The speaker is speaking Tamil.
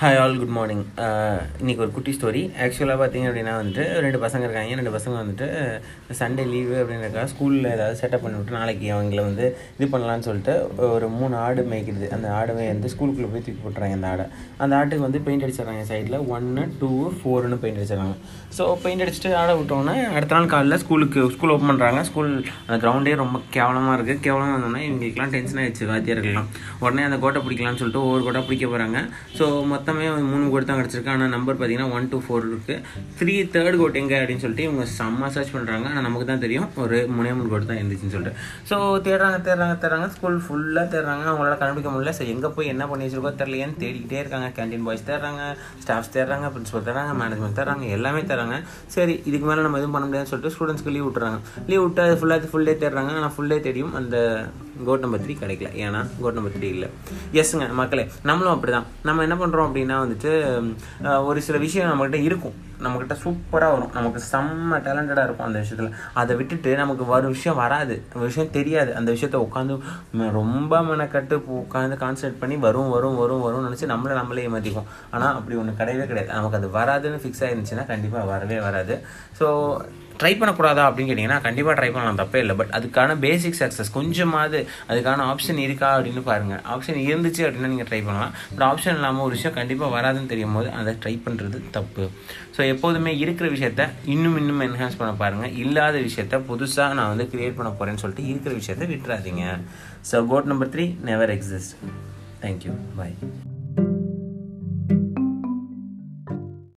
ஹாய் ஆல் குட் மார்னிங் இன்றைக்கி ஒரு குட்டி ஸ்டோரி ஆக்சுவலாக பார்த்தீங்க அப்படின்னா வந்துட்டு ரெண்டு பசங்க இருக்காங்க. ரெண்டு பசங்க வந்துட்டு சண்டே லீவு அப்படின்றக்கா ஸ்கூலில் ஏதாவது செட்டப் பண்ணி விட்டு நாளைக்கு அவங்கள வந்து இது பண்ணலான்னு சொல்லிட்டு ஒரு மூணு ஆடு மேய்க்கிறது. அந்த ஆடை வந்து ஸ்கூலுக்குள்ளே போய் தூக்கி போட்டுறாங்க அந்த ஆடை. அந்த ஆட்டுக்கு வந்து பெயிண்ட் அடிச்சிடுறாங்க சைடில் ஒன்று டூ ஃபோர்னு பெயிண்ட் அடிச்சிடுறாங்க. ஸோ பெயிண்ட் அடிச்சுட்டு ஆடை விட்டோன்னே அடுத்த நாள் காலையில் ஸ்கூலுக்கு ஸ்கூல் ஓப்பன் பண்ணுறாங்க ஸ்கூல் அந்த கிரவுண்டே ரொம்ப கேவலமாக இருக்குது கேவலமாக இருந்தோன்னா இவங்களுக்குலாம் டென்ஷன் ஆயிடுச்சு வாத்தியார்கள்லாம். உடனே அந்த கோட்டை பிடிக்கலாம்னு சொல்லிட்டு ஒவ்வொரு கோட்டை பிடிக்க போகிறாங்க ஸோ மொத்த மொத்தமே மூணு கோட் தான் கிடச்சிருக்கு. ஆனால் நம்பர் பார்த்தீங்கன்னா ஒன் டூ ஃபோர் இருக்குது த்ரீ தேர்ட் கோட் எங்கே அப்படின்னு சொல்லிட்டு இவங்க செம்ம சர்ச் பண்ணுறாங்க ஆனால் நமக்கு தான் தெரியும். ஒரு மூணே மூணு கோட் தான் இருந்துச்சுன்னு சொல்லிட்டு. ஸோ தேடுறாங்க தேடுறாங்க தேடுறாங்க. ஸ்கூல் ஃபுல்லாக தேடுறாங்க. அவங்களால கண்டுபிடிக்க முடியல. சரி எங்கே போய் என்ன பண்ணி வச்சிருக்கோ தெரியலையேன்னு தேடிக்கிட்டே இருக்காங்க. கேண்டீன் பாய்ஸ் தேடுறாங்க ஸ்டாஃப்ஸ் தேடுறாங்க பிரின்சிபல் தேடுறாங்க மேனேஜ்மெண்ட் தேடுறாங்க எல்லாமே தராங்க சரி இதுக்கு மேலே நம்ம எதுவும் பண்ண முடியாதுன்னு சொல்லிட்டு ஸ்டூடெண்ட்ஸ்க்கு லீவ் விட்டுறாங்க. லீவ் விட்டு அது ஃபுல்லாக ஃபுல் டே தேடுறாங்க. ஆனால் ஃபுல் டே தேடியும் அந்த கோட் நம்பர் த்ரீ கிடைக்கல. ஏன்னா கோட் நம்பர் த்ரீ இல்லை. எஸ்ங்க மக்களே நம்மளும் அப்படி தான் நம்ம என்ன பண்ணுறோம் அப்படின்னா வந்துட்டு ஒரு சில விஷயம் நம்மக்கிட்ட இருக்கும். நம்மக்கிட்ட சூப்பராக வரும். நமக்கு செம்ம டேலண்டடாக இருக்கும் அந்த விஷயத்தில். அதை விட்டுட்டு நமக்கு வரும் விஷயம் வராது. ஒரு விஷயம் தெரியாது. அந்த விஷயத்த உட்காந்து ரொம்ப மெனக்கட்டு உட்காந்து கான்சன்ட்ரேட் பண்ணி வரும் வரும் வரும் வரும்னு நினச்சி நம்மளை நம்மளே ஏமாற்றிக்கும் ஆனால் அப்படி ஒன்று கிடையவே கிடையாது. நமக்கு அது வராதுன்னு ஃபிக்ஸ் ஆயிருந்துச்சுன்னா கண்டிப்பாக வரவே வராது. ஸோ ட்ரை பண்ணக்கூடாதா அப்படின்னு கேட்டிங்கன்னா கண்டிப்பாக ட்ரை பண்ணலாம். தப்பே இல்லை. பட் அதுக்கான பேசிக் சக்ஸஸ் கொஞ்சமாவது அதுக்கான ஆப்ஷன் இருக்கா அப்படின்னு பாருங்கள் ஆப்ஷன் இருந்துச்சு அப்படின்னா நீங்கள் ட்ரை பண்ணலாம். பட் ஆப்ஷன் இல்லாமல் ஒரு விஷயம் கண்டிப்பாக வராதுன்னு தெரியும் போது அதை ட்ரை பண்ணுறது தப்பு. ஸோ எப்போதுமே இருக்கிற விஷயத்த இன்னும் இன்னும் என்ஹான்ஸ் பண்ண பாருங்கள் இல்லாத விஷயத்த புதுசாக நான் வந்து க்ரியேட் பண்ண போகிறேன்னு சொல்லிட்டு இருக்கிற விஷயத்த விட்டுறாதீங்க. So code number three never exist thank you bye